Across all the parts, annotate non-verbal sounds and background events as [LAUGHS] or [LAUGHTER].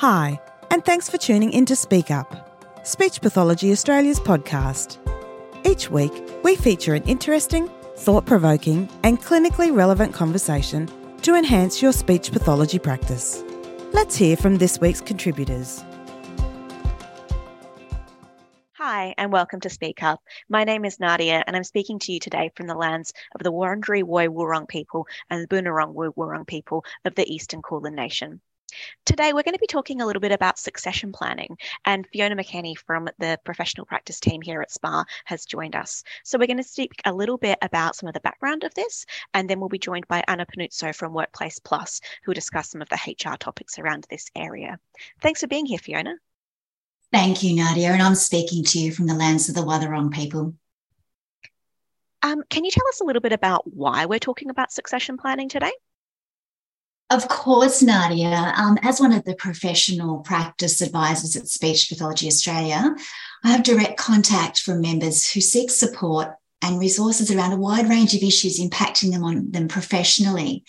Hi, and thanks for tuning in to Speak Up, Speech Pathology Australia's podcast. Each week, we feature an interesting, thought provoking, and clinically relevant conversation to enhance your speech pathology practice. Let's hear from this week's contributors. Hi, and welcome to Speak Up. My name is Nadia, and I'm speaking to you today from the lands of the Wurundjeri Woi Wurrung people and the Boonwurrung Woi Wurrung people of the Eastern Kulin Nation. Today, we're going to be talking a little bit about succession planning, and Fiona McKenny from the professional practice team here at SPA has joined us. So, we're going to speak a little bit about some of the background of this, and then we'll be joined by Anna Pannuzzo from Workplace Plus, who will discuss some of the HR topics around this area. Thanks for being here, Fiona. Thank you, Nadia, and I'm speaking to you from the lands of the Wathaurong people. Um, can you tell us a little bit about why we're talking about succession planning today? Of course, Nadia. Um, as one of the professional practice advisors at Speech Pathology Australia, I have direct contact from members who seek support and resources around a wide range of issues impacting them on them professionally.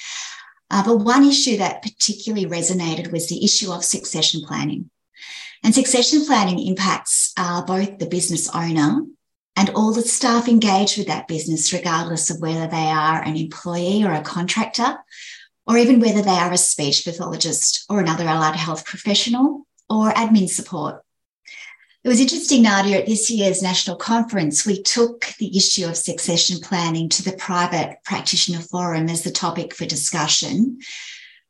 Uh, but one issue that particularly resonated was the issue of succession planning. And succession planning impacts uh, both the business owner and all the staff engaged with that business, regardless of whether they are an employee or a contractor, or even whether they are a speech pathologist or another allied health professional or admin support. It was interesting, Nadia, at this year's national conference, we took the issue of succession planning to the private practitioner forum as the topic for discussion.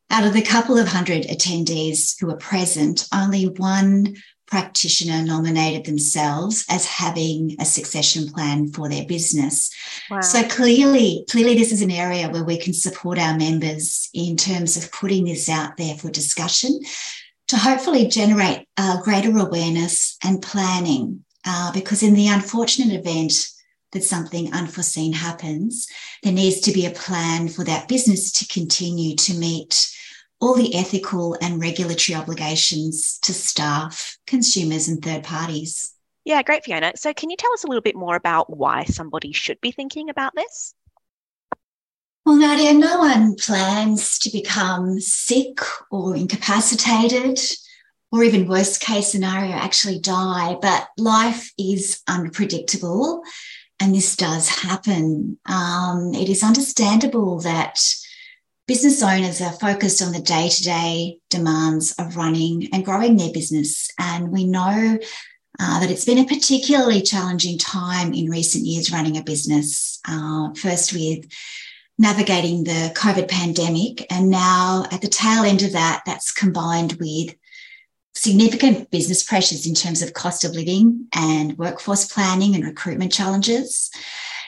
Out of the couple of hundred attendees who were present, only one practitioner nominated themselves as having a succession plan for their business. Wow. So clearly, clearly this is an area where we can support our members in terms of putting this out there for discussion to hopefully generate uh, greater awareness and planning. Uh, because in the unfortunate event that something unforeseen happens, there needs to be a plan for that business to continue to meet all the ethical and regulatory obligations to staff, consumers, and third parties. Yeah, great, Fiona. So, can you tell us a little bit more about why somebody should be thinking about this? Well, Nadia, no one plans to become sick or incapacitated, or even worst case scenario, actually die. But life is unpredictable, and this does happen. Um, it is understandable that business owners are focused on the day to day demands of running and growing their business. And we know uh, that it's been a particularly challenging time in recent years running a business. Uh, first, with navigating the COVID pandemic, and now at the tail end of that, that's combined with significant business pressures in terms of cost of living and workforce planning and recruitment challenges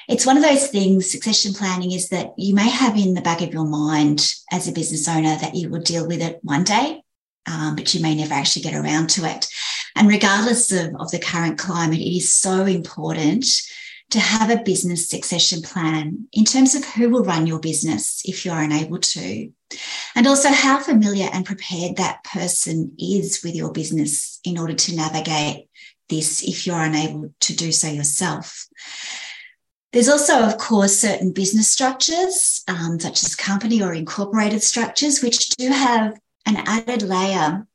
it's one of those things, succession planning is that you may have in the back of your mind as a business owner that you will deal with it one day, um, but you may never actually get around to it. And regardless of, of the current climate, it is so important to have a business succession plan in terms of who will run your business if you're unable to. And also how familiar and prepared that person is with your business in order to navigate this if you're unable to do so yourself. There's also, of course, certain business structures, um, such as company or incorporated structures, which do have an added layer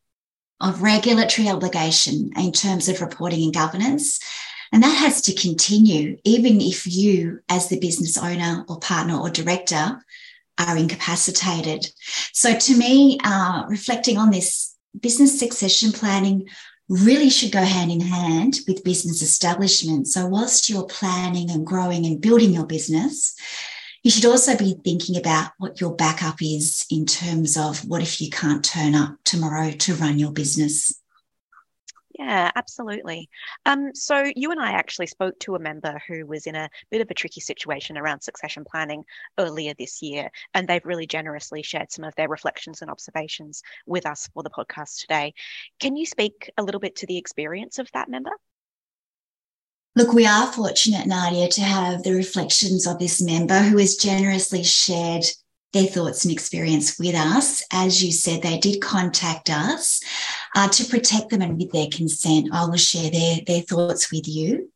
of regulatory obligation in terms of reporting and governance. And that has to continue, even if you, as the business owner or partner or director, are incapacitated. So, to me, uh, reflecting on this business succession planning really should go hand in hand with business establishment. So, whilst you're planning and growing and building your business, you should also be thinking about what your backup is in terms of what if you can't turn up tomorrow to run your business. Yeah, absolutely. Um, so you and I actually spoke to a member who was in a bit of a tricky situation around succession planning earlier this year, and they've really generously shared some of their reflections and observations with us for the podcast today. Can you speak a little bit to the experience of that member? Look, we are fortunate, Nadia, to have the reflections of this member who has generously shared their thoughts and experience with us. As you said, they did contact us uh, to protect them and with their consent. I will share their, their thoughts with you.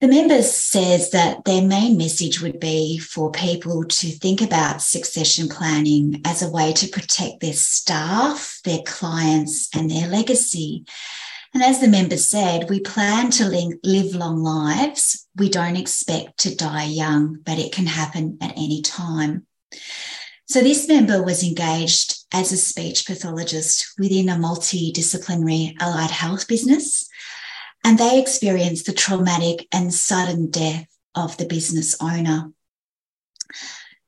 The member says that their main message would be for people to think about succession planning as a way to protect their staff, their clients, and their legacy. And as the member said, we plan to live long lives. We don't expect to die young, but it can happen at any time. So this member was engaged as a speech pathologist within a multidisciplinary allied health business and they experienced the traumatic and sudden death of the business owner.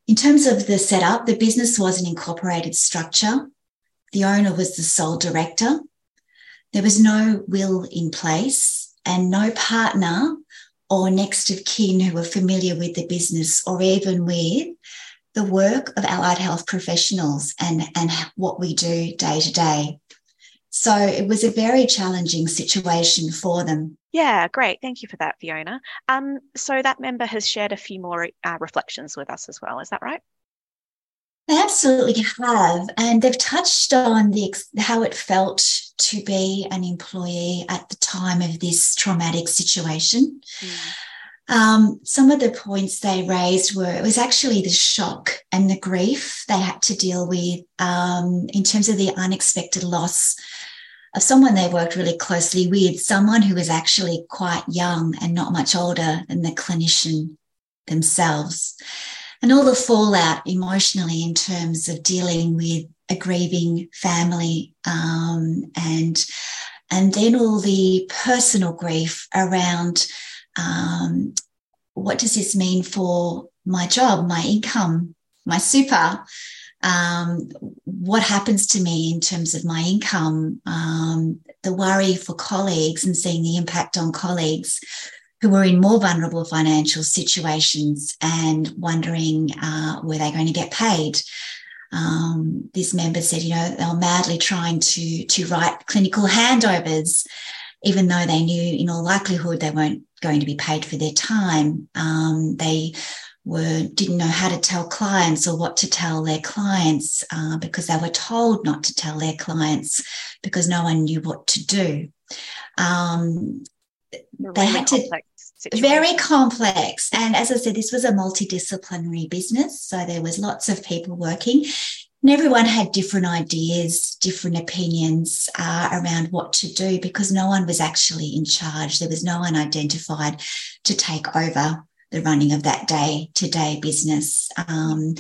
In terms of the setup, the business was an incorporated structure. The owner was the sole director. There was no will in place and no partner or next of kin who were familiar with the business or even with the work of allied health professionals and, and what we do day to day. So it was a very challenging situation for them. Yeah, great. Thank you for that, Fiona. Um, so that member has shared a few more uh, reflections with us as well. Is that right? They absolutely have, and they've touched on the how it felt to be an employee at the time of this traumatic situation. Mm. Um, some of the points they raised were it was actually the shock and the grief they had to deal with um, in terms of the unexpected loss of someone they worked really closely with, someone who was actually quite young and not much older than the clinician themselves. And all the fallout emotionally in terms of dealing with a grieving family um, and and then all the personal grief around um, what does this mean for my job, my income, my super, um, what happens to me in terms of my income, um, the worry for colleagues and seeing the impact on colleagues who were in more vulnerable financial situations and wondering uh, were they going to get paid. Um, this member said, you know, they were madly trying to to write clinical handovers, even though they knew in all likelihood they weren't going to be paid for their time. Um, they were didn't know how to tell clients or what to tell their clients uh, because they were told not to tell their clients because no one knew what to do. Um, they had to situation. very complex, and as I said, this was a multidisciplinary business, so there was lots of people working. And everyone had different ideas, different opinions uh, around what to do because no one was actually in charge. There was no one identified to take over the running of that day to day business. Um,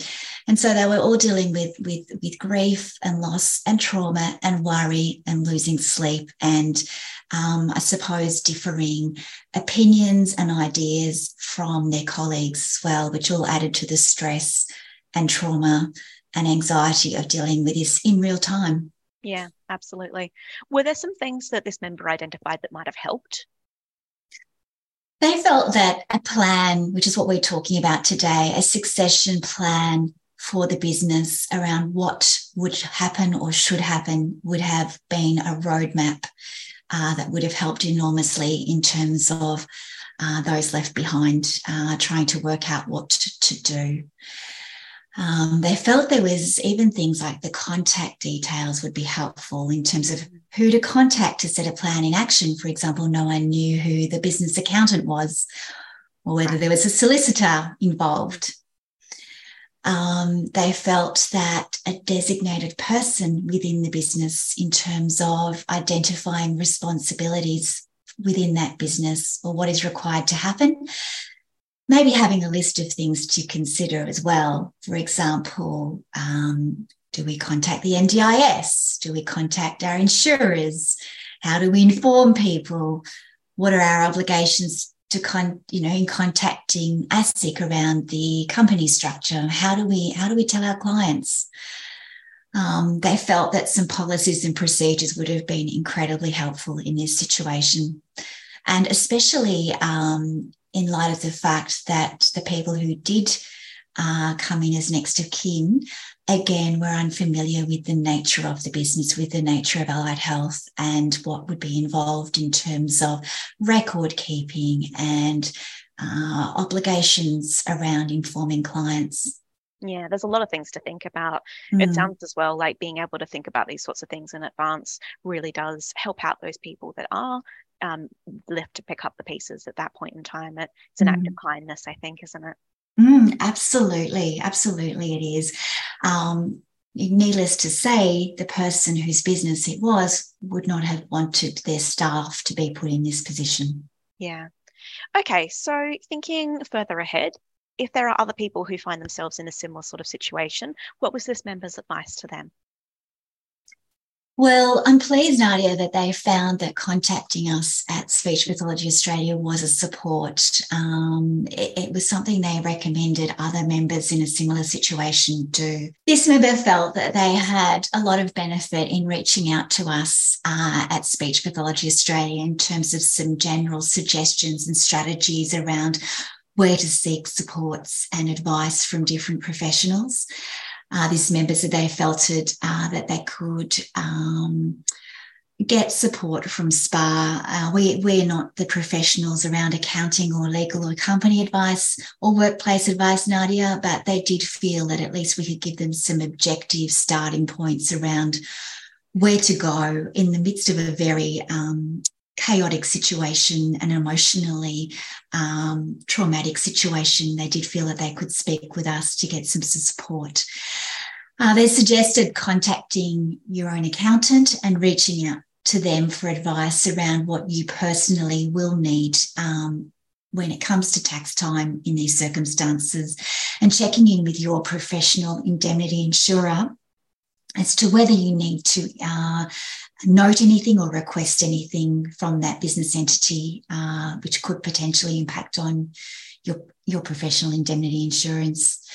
and so they were all dealing with, with, with grief and loss and trauma and worry and losing sleep and um, I suppose differing opinions and ideas from their colleagues as well, which all added to the stress and trauma and anxiety of dealing with this in real time. Yeah, absolutely. Were there some things that this member identified that might have helped they felt that a plan, which is what we're talking about today, a succession plan for the business around what would happen or should happen would have been a roadmap uh, that would have helped enormously in terms of uh, those left behind uh, trying to work out what to, to do. Um, they felt there was even things like the contact details would be helpful in terms of who to contact to set a plan in action. For example, no one knew who the business accountant was or whether there was a solicitor involved. Um, they felt that a designated person within the business, in terms of identifying responsibilities within that business or what is required to happen, maybe having a list of things to consider as well. For example, um, do we contact the NDIS? Do we contact our insurers? How do we inform people? What are our obligations to con, you know, in contacting ASIC around the company structure? How do we how do we tell our clients? Um, they felt that some policies and procedures would have been incredibly helpful in this situation, and especially um, in light of the fact that the people who did uh, come in as next of kin, again, were unfamiliar with the nature of the business, with the nature of allied health, and what would be involved in terms of record keeping and uh, obligations around informing clients. Yeah, there's a lot of things to think about. Mm. It sounds as well like being able to think about these sorts of things in advance really does help out those people that are um, left to pick up the pieces at that point in time. It, it's an mm. act of kindness, I think, isn't it? Mm, absolutely, absolutely, it is. Um, needless to say, the person whose business it was would not have wanted their staff to be put in this position. Yeah. Okay, so thinking further ahead, if there are other people who find themselves in a similar sort of situation, what was this member's advice to them? Well, I'm pleased, Nadia, that they found that contacting us at Speech Pathology Australia was a support. Um, it, it, was something they recommended other members in a similar situation do. This member felt that they had a lot of benefit in reaching out to us uh, at Speech Pathology Australia in terms of some general suggestions and strategies around where to seek supports and advice from different professionals uh, these members that they felt it, uh, that they could um, get support from SPA. Uh, we, we're not the professionals around accounting or legal or company advice or workplace advice, Nadia, but they did feel that at least we could give them some objective starting points around where to go in the midst of a very um, chaotic situation, an emotionally um, traumatic situation, they did feel that they could speak with us to get some support. Uh, they suggested contacting your own accountant and reaching out to them for advice around what you personally will need um, when it comes to tax time in these circumstances and checking in with your professional indemnity insurer as to whether you need to uh, note anything or request anything from that business entity, uh, which could potentially impact on your, your professional indemnity insurance.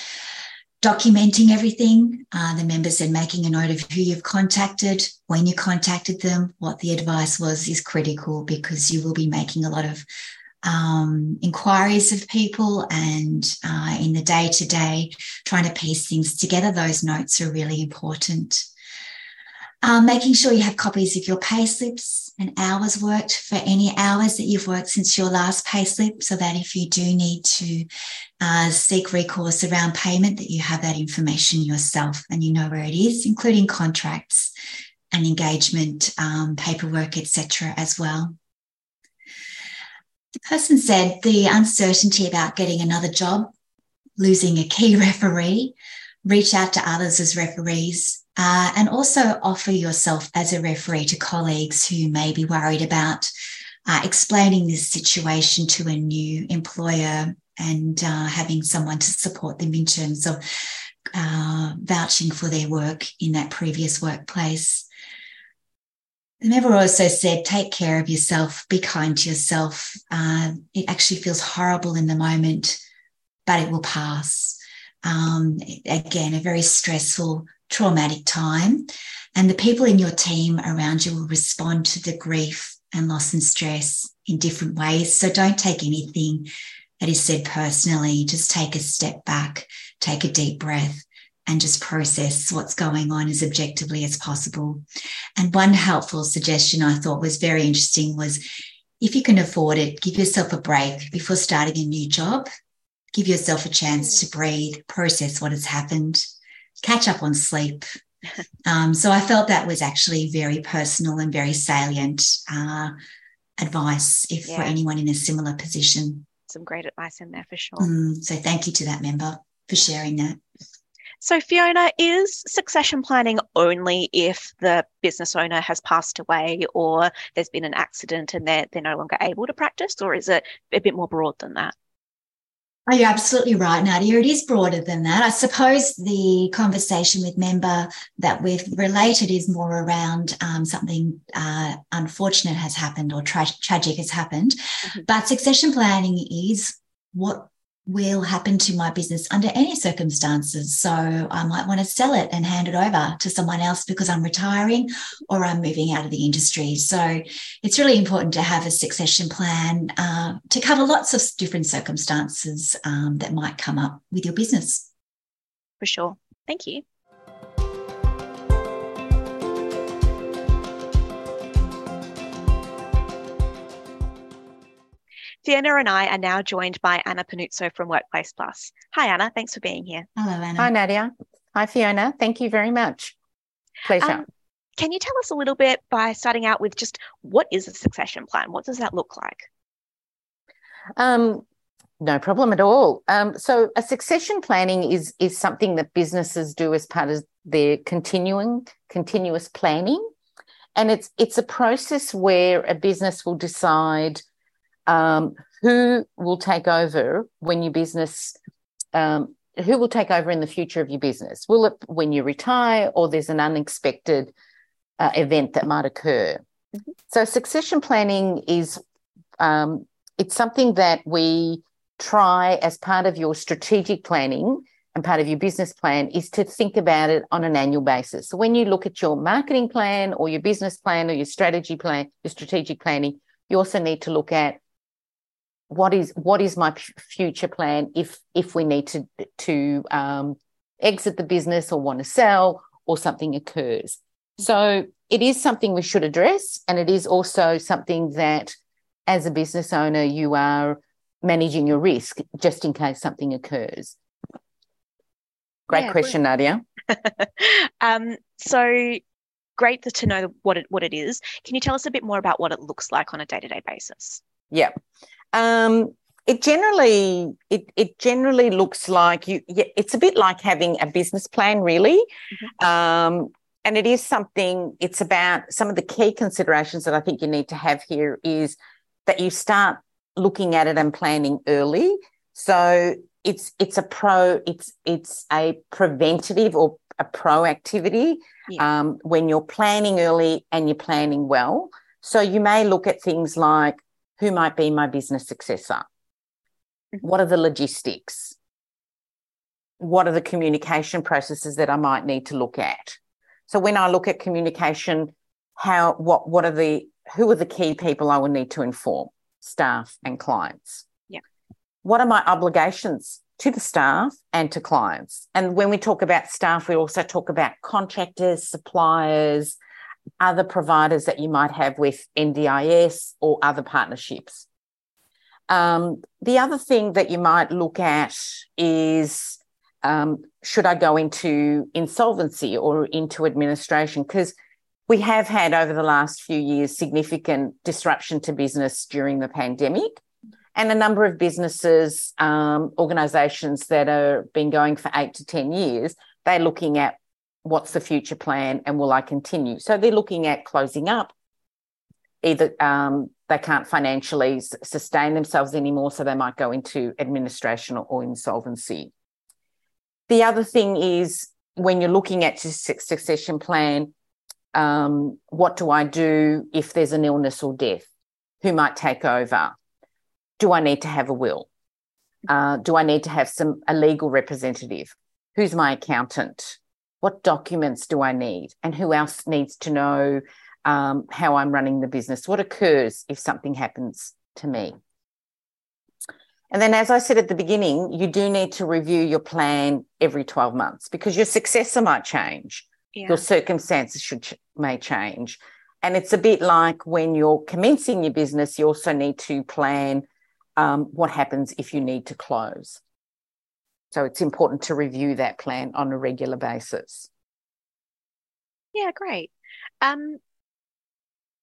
Documenting everything, uh, the members and making a note of who you've contacted, when you contacted them, what the advice was is critical because you will be making a lot of um, inquiries of people and uh, in the day to day, trying to piece things together. Those notes are really important. Um, making sure you have copies of your pay slips and hours worked for any hours that you've worked since your last pay slip, so that if you do need to uh, seek recourse around payment, that you have that information yourself and you know where it is, including contracts and engagement um, paperwork, etc., as well. The person said the uncertainty about getting another job, losing a key [LAUGHS] referee, reach out to others as referees, uh, and also offer yourself as a referee to colleagues who may be worried about uh, explaining this situation to a new employer and uh, having someone to support them in terms of uh, vouching for their work in that previous workplace. The member also said, take care of yourself, be kind to yourself. Uh, it actually feels horrible in the moment, but it will pass. Um, again, a very stressful, traumatic time. And the people in your team around you will respond to the grief and loss and stress in different ways. So don't take anything that is said personally. Just take a step back, take a deep breath, and just process what's going on as objectively as possible. And one helpful suggestion I thought was very interesting was if you can afford it, give yourself a break before starting a new job. Give yourself a chance to breathe, process what has happened, catch up on sleep. Um, so I felt that was actually very personal and very salient uh, advice if yeah. for anyone in a similar position. Some great advice in there for sure. Mm, so thank you to that member for sharing that. So, Fiona, is succession planning only if the business owner has passed away or there's been an accident and they're, they're no longer able to practice, or is it a bit more broad than that? Oh, you're absolutely right, Nadia. It is broader than that. I suppose the conversation with member that we've related is more around um, something uh, unfortunate has happened or tra- tragic has happened. Mm-hmm. But succession planning is what will happen to my business under any circumstances. So I might want to sell it and hand it over to someone else because I'm retiring or I'm moving out of the industry. So it's really important to have a succession plan uh, to cover lots of different circumstances um, that might come up with your business. For sure. Thank you. Fiona and I are now joined by Anna Pannuzzo from Workplace Plus. Hi, Anna. Thanks for being here. Hello, Anna. Hi, Nadia. Hi, Fiona. Thank you very much. Pleasure. Um, can you tell us a little bit by starting out with just what is a succession plan? What does that look like? Um, no problem at all. Um, so a succession planning is is something that businesses do as part of their continuing continuous planning, and it's it's a process where a business will decide um, who will take over when your business um, who will take over in the future of your business. Will it when you retire, or there's an unexpected uh, event that might occur? Mm-hmm. So succession planning is um, it's something that we try as part of your strategic planning and part of your business plan is to think about it on an annual basis. So when you look at your marketing plan or your business plan or your strategy plan, your strategic planning, you also need to look at what is what is my future plan if if we need to to um, exit the business or want to sell or something occurs. So it is something we should address, and it is also something that, as a business owner, you are managing your risk just in case something occurs? Great yeah, question, Nadia. [LAUGHS] um, so great to know what it what it is. Can you tell us a bit more about what it looks like on a day to day basis? Yeah. Um, it generally it it generally looks like you it's a bit like having a business plan really mm-hmm. um, and it is something it's about some of the key considerations that i think you need to have here is that you start looking at it and planning early. So it's it's a pro it's it's a preventative or a proactivity yeah. um, when you're planning early and you're planning well. So you may look at things like who might be my business successor? Mm-hmm. What are the logistics? What are the communication processes that I might need to look at? So when I look at communication, how what what are the who are the key people I will need to inform? staff and clients. Yeah. What are my obligations to the staff and to clients? And when we talk about staff, we also talk about contractors, suppliers, other providers that you might have with NDIS or other partnerships. Um, the other thing that you might look at is um, should I go into insolvency or into administration? Because we have had over the last few years significant disruption to business during the pandemic and a number of businesses, um, organisations that have been going for eight to 10 years, they're looking at what's the future plan and will I continue? So they're looking at closing up. Either um, they can't financially sustain themselves anymore, so they might go into administration or, insolvency. The other thing is when you're looking at succession plan, um, what do I do if there's an illness or death? Who might take over? Do I need to have a will? Uh, do I need to have some a legal representative? Who's my accountant? What documents do I need? And who else needs to know um, how I'm running the business? What occurs if something happens to me? And then, as I said at the beginning, you do need to review your plan every 12 months because your successor might change yeah. your circumstances should may change and it's a bit like when you're commencing your business you also need to plan um, what happens if you need to close so it's important to review that plan on a regular basis yeah great um,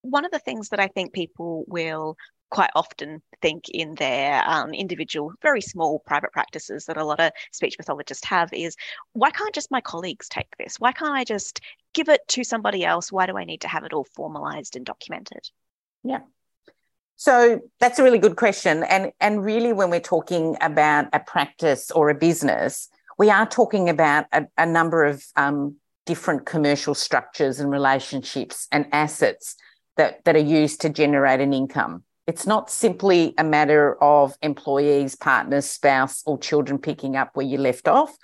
one of the things that i think people will quite often think in their um, individual, very small private practices that a lot of speech pathologists have is why can't just my colleagues take this? Why can't I just give it to somebody else? Why do I need to have it all formalized and documented? Yeah. So that's a really good question. And, and really, when we're talking about a practice or a business, we are talking about a, a number of um, different commercial structures and relationships and assets that, that are used to generate an income. It's not simply a matter of employees, partners, spouse, or children picking up where you left off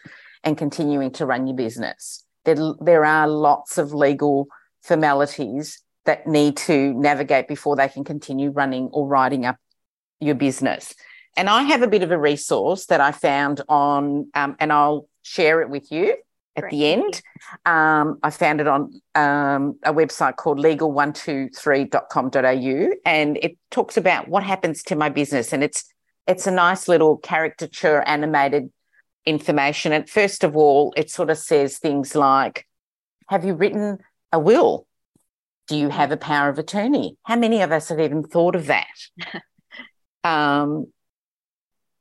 and continuing to run your business. There, there are lots of legal formalities that need to navigate before they can continue running or writing up your business. And I have a bit of a resource that I found on, um, and I'll share it with you at Great. the end. Um, I found it on um, a website called legal123.com.au and it talks about what happens to my business. And it's it's a nice little caricature animated information. And first of all, it sort of says things like, have you written a will? Do you have a power of attorney? How many of us have even thought of that? [LAUGHS] um,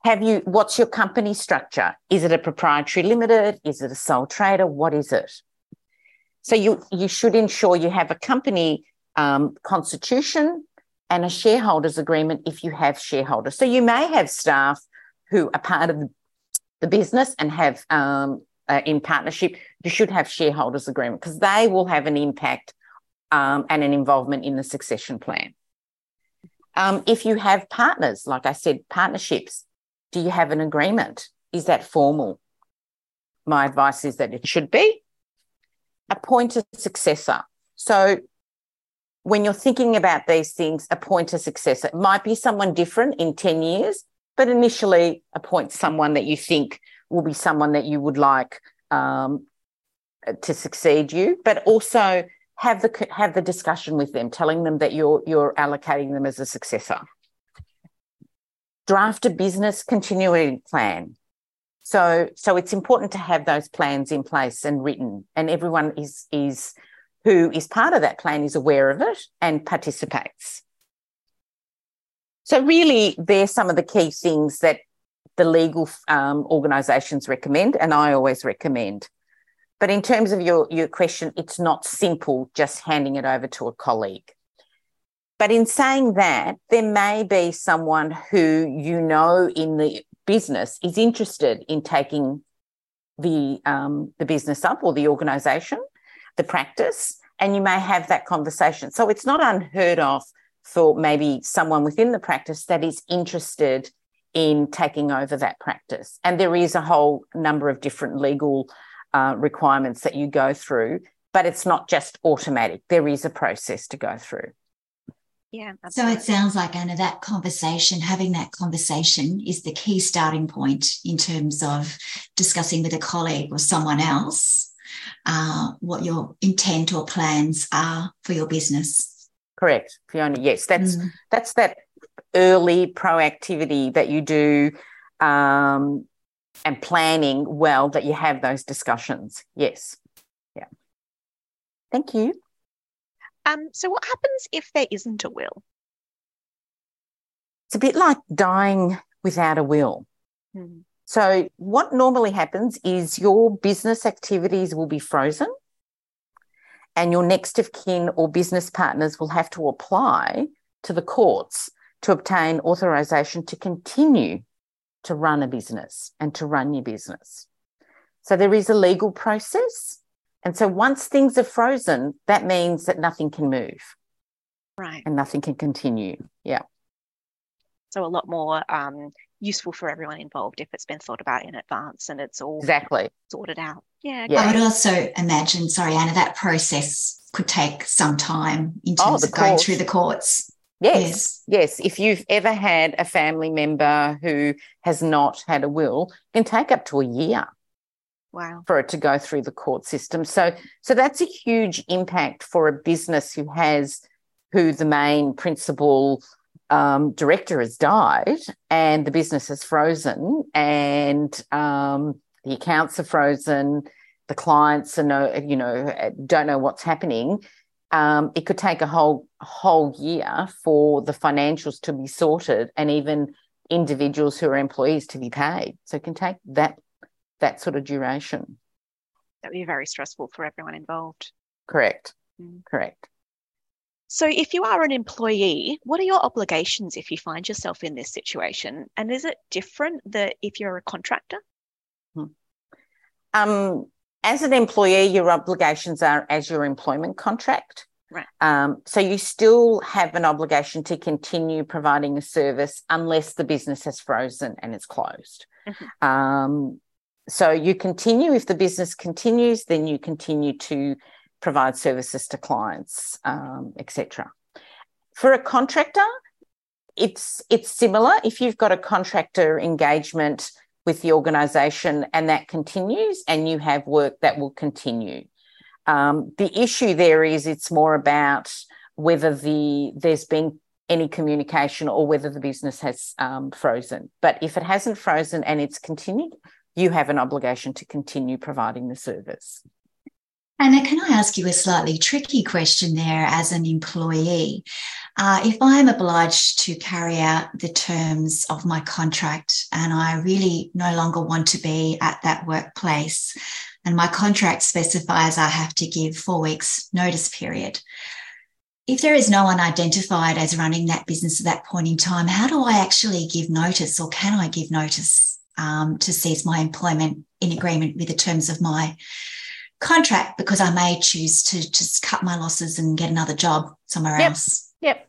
have you, what's your company structure? Is it a proprietary limited? Is it a sole trader? What is it? So you, you should ensure you have a company um, constitution and a shareholders agreement if you have shareholders. So you may have staff who are part of the business and have um, uh, in partnership. You should have shareholders agreement because they will have an impact um, and an involvement in the succession plan. Um, if you have partners, like I said, partnerships, do you have an agreement? Is that formal? My advice is that it should be. Appoint a successor. So when you're thinking about these things, appoint a successor. It might be someone different in 10 years, but initially appoint someone that you think will be someone that you would like um, to succeed you, but also have the have the discussion with them, telling them that you're you're allocating them as a successor draft a business continuity plan. So, so it's important to have those plans in place and written, and everyone is is who is part of that plan is aware of it and participates. So, really, they're some of the key things that the legal um, organisations recommend, and I always recommend. But in terms of your, your question, it's not simple just handing it over to a colleague. But in saying that, there may be someone who you know in the business is interested in taking the um, the business up or the organisation, the practice, and you may have that conversation. So it's not unheard of for maybe someone within the practice that is interested in taking over that practice. And there is a whole number of different legal uh, requirements that you go through, but it's not just automatic. There is a process to go through. Yeah. Absolutely. So it sounds like, Anna, that conversation, having that conversation is the key starting point in terms of discussing with a colleague or someone else uh, what your intent or plans are for your business. Correct, Fiona. Yes, that's mm. that's that early proactivity that you do um, and planning well that you have those discussions. Yes. Yeah. Thank you. Um, so, what happens if there isn't a will? It's a bit like dying without a will. Mm. So, what normally happens is your business activities will be frozen, and your next of kin or business partners will have to apply to the courts to obtain authorization to continue to run a business and to run your business. So, there is a legal process and so once things are frozen, that means that nothing can move. Right. And nothing can continue. Yeah. So a lot more um, useful for everyone involved if it's been thought about in advance and it's all exactly sorted out. Yeah. yeah. I would also imagine, sorry, Anna, that process could take some time in oh, terms oh, of going through the courts. Yes, yes, yes. If you've ever had a family member who has not had a will, it can take up to a year. Wow. For it to go through the court system. So so that's a huge impact for a business who has who the main principal um, director has died and the business is frozen and um, the accounts are frozen, the clients are no, you know, don't know what's happening. Um, it could take a whole whole year for the financials to be sorted and even individuals who are employees to be paid. So it can take that that sort of duration. That would be very stressful for everyone involved. Correct. Mm. Correct. So, if you are an employee, what are your obligations if you find yourself in this situation? And is it different that if you're a contractor? Hmm. Um, as an employee, your obligations are as your employment contract. Right. Um, so you still have an obligation to continue providing a service unless the business has frozen and it's closed. Mm-hmm. Um, so you continue if the business continues then you continue to provide services to clients um, etc for a contractor it's it's similar if you've got a contractor engagement with the organization and that continues and you have work that will continue um, the issue there is it's more about whether the there's been any communication or whether the business has um, frozen but if it hasn't frozen and it's continued you have an obligation to continue providing the service. Anna, can I ask you a slightly tricky question there as an employee? Uh, if I am obliged to carry out the terms of my contract and I really no longer want to be at that workplace, and my contract specifies I have to give four weeks notice period. If there is no one identified as running that business at that point in time, how do I actually give notice or can I give notice um, to cease my employment in agreement with the terms of my contract because I may choose to just cut my losses and get another job somewhere yep. else. Yep.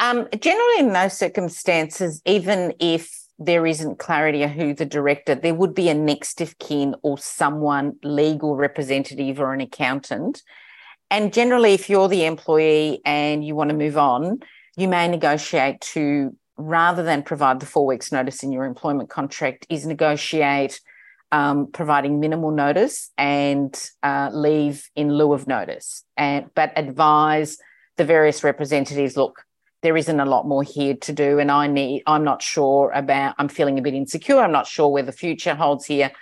Um, generally, in those circumstances, even if there isn't clarity of who the director, there would be a next of kin or someone legal representative or an accountant. And generally, if you're the employee and you want to move on, you may negotiate to rather than provide the four weeks notice in your employment contract, is negotiate um, providing minimal notice and uh, leave in lieu of notice, and but advise the various representatives. Look, there isn't a lot more here to do, and I need. I'm not sure about. I'm feeling a bit insecure. I'm not sure where the future holds here,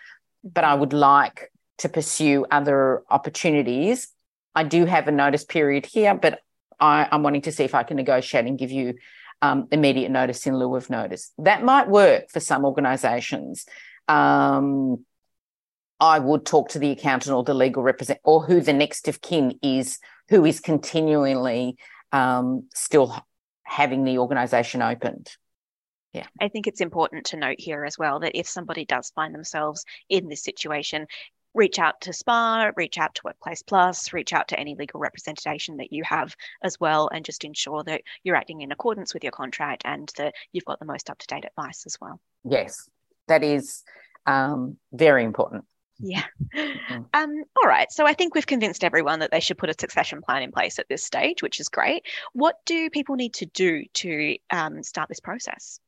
but I would like to pursue other opportunities. I do have a notice period here, but I, I'm wanting to see if I can negotiate and give you um, immediate notice in lieu of notice. That might work for some organisations um, I would talk to the accountant or the legal representative or who the next of kin is who is continually um, still having the organisation opened. Yeah. I think it's important to note here as well that if somebody does find themselves in this situation, reach out to SPA, reach out to Workplace Plus, reach out to any legal representation that you have as well, and just ensure that you're acting in accordance with your contract and that you've got the most up to date advice as well. Yes, that is um, very important. Yeah. Mm-hmm. Um, all right. So I think we've convinced everyone that they should put a succession plan in place at this stage, which is great. What do people need to do to um, start this process?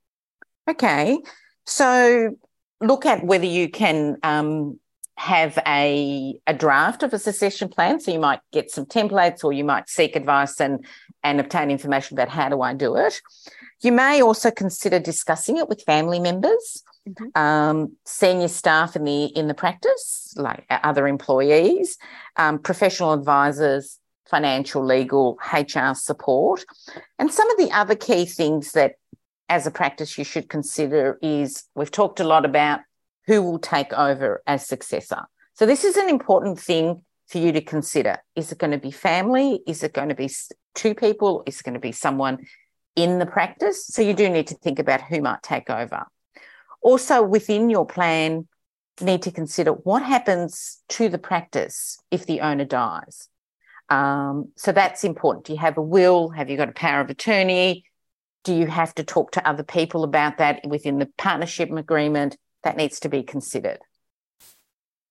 Okay. So look at whether you can um, have a, a draft of a succession plan. So you might get some templates or you might seek advice and, and obtain information about how do I do it. You may also consider discussing it with family members Mm-hmm. Um, senior staff in the in the practice, like other employees, um, professional advisors, financial, legal, HR support, and some of the other key things that, as a practice, you should consider is we've talked a lot about who will take over as successor. So this is an important thing for you to consider. Is it going to be family? Is it going to be two people? Is it going to be someone in the practice? So you do need to think about who might take over. Also, within your plan, need to consider what happens to the practice if the owner dies. Um, so that's important. Do you have a will? Have you got a power of attorney? Do you have to talk to other people about that within the partnership agreement? That needs to be considered.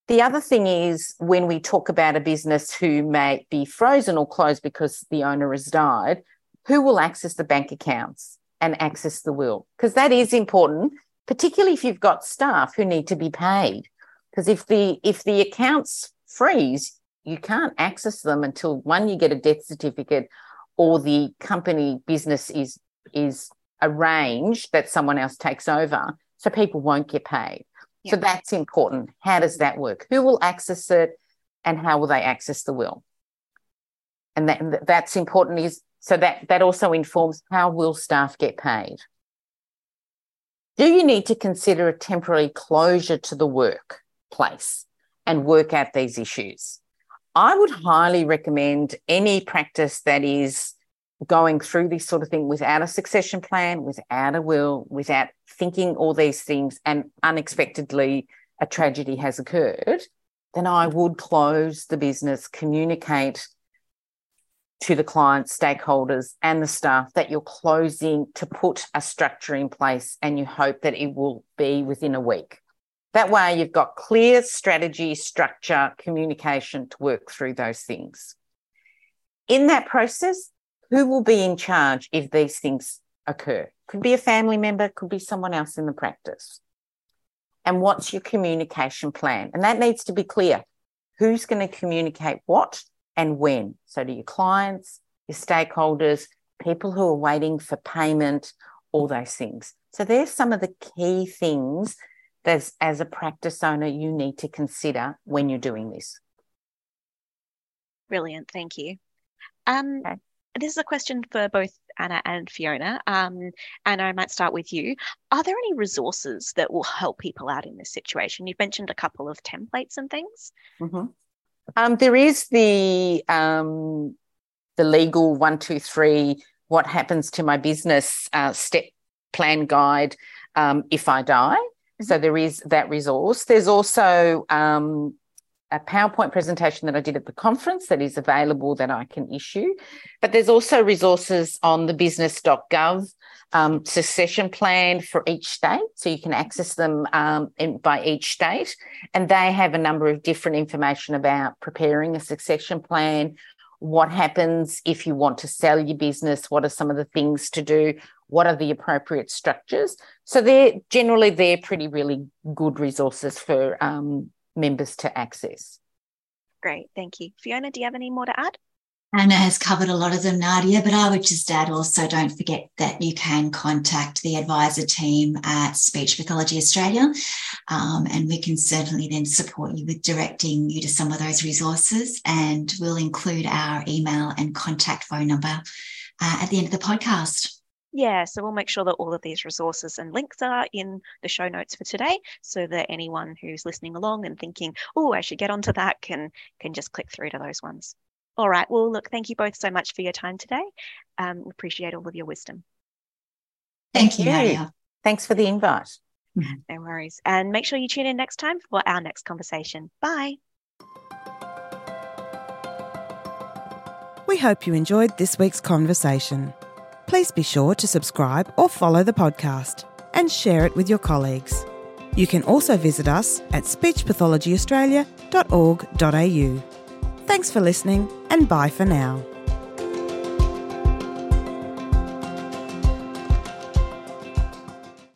The other thing is when we talk about a business who may be frozen or closed because the owner has died, who will access the bank accounts and access the will? Because that is important particularly if you've got staff who need to be paid. Because if the if the accounts freeze, you can't access them until one you get a death certificate or the company business is is arranged that someone else takes over. So people won't get paid. So that's important. How does that work? Who will access it and how will they access the will? And that, that's important is so that that also informs how will staff get paid. Do you need to consider a temporary closure to the workplace and work out these issues? I would highly recommend any practice that is going through this sort of thing without a succession plan, without a will, without thinking all these things, and unexpectedly a tragedy has occurred, then I would close the business, communicate to the client, stakeholders, and the staff that you're closing to put a structure in place and you hope that it will be within a week. That way, you've got clear strategy, structure, communication to work through those things. In that process, who will be in charge if these things occur? Could be a family member, could be someone else in the practice. And what's your communication plan? And that needs to be clear. Who's going to communicate what and when. So, to your clients, your stakeholders, people who are waiting for payment, all those things. So, there's some of the key things that as a practice owner you need to consider when you're doing this. Brilliant. Thank you. Um, okay. This is a question for both Anna and Fiona. Um, Anna, I might start with you. Are there any resources that will help people out in this situation? You've mentioned a couple of templates and things. Mm-hmm. Um, there is the um, the legal one two three. What happens to my business uh, step plan guide um, if I die? Mm-hmm. So there is that resource. There's also um, a PowerPoint presentation that I did at the conference that is available that I can issue. But there's also resources on the business.gov um, succession plan for each state. So you can access them um, in, by each state. And they have a number of different information about preparing a succession plan. What happens if you want to sell your business? What are some of the things to do? What are the appropriate structures? So they're generally they're pretty really good resources for um, members to access. Great, thank you. Fiona, do you have any more to add? Anna has covered a lot of them, Nadia, but I would just add also don't forget that you can contact the advisor team at Speech Pathology Australia, um, and we can certainly then support you with directing you to some of those resources. And we'll include our email and contact phone number uh, at the end of the podcast. Yeah, so we'll make sure that all of these resources and links are in the show notes for today so that anyone who's listening along and thinking, oh, I should get onto that can can just click through to those ones. All right. Well, look, thank you both so much for your time today. Um, appreciate all of your wisdom. Thank you, Nadia. Thanks for the invite. [LAUGHS] No worries. And make sure you tune in next time for our next conversation. Bye. We hope you enjoyed this week's conversation please be sure to subscribe or follow the podcast and share it with your colleagues. You can also visit us at speechpathologyaustralia.org.au. Thanks for listening and bye for now.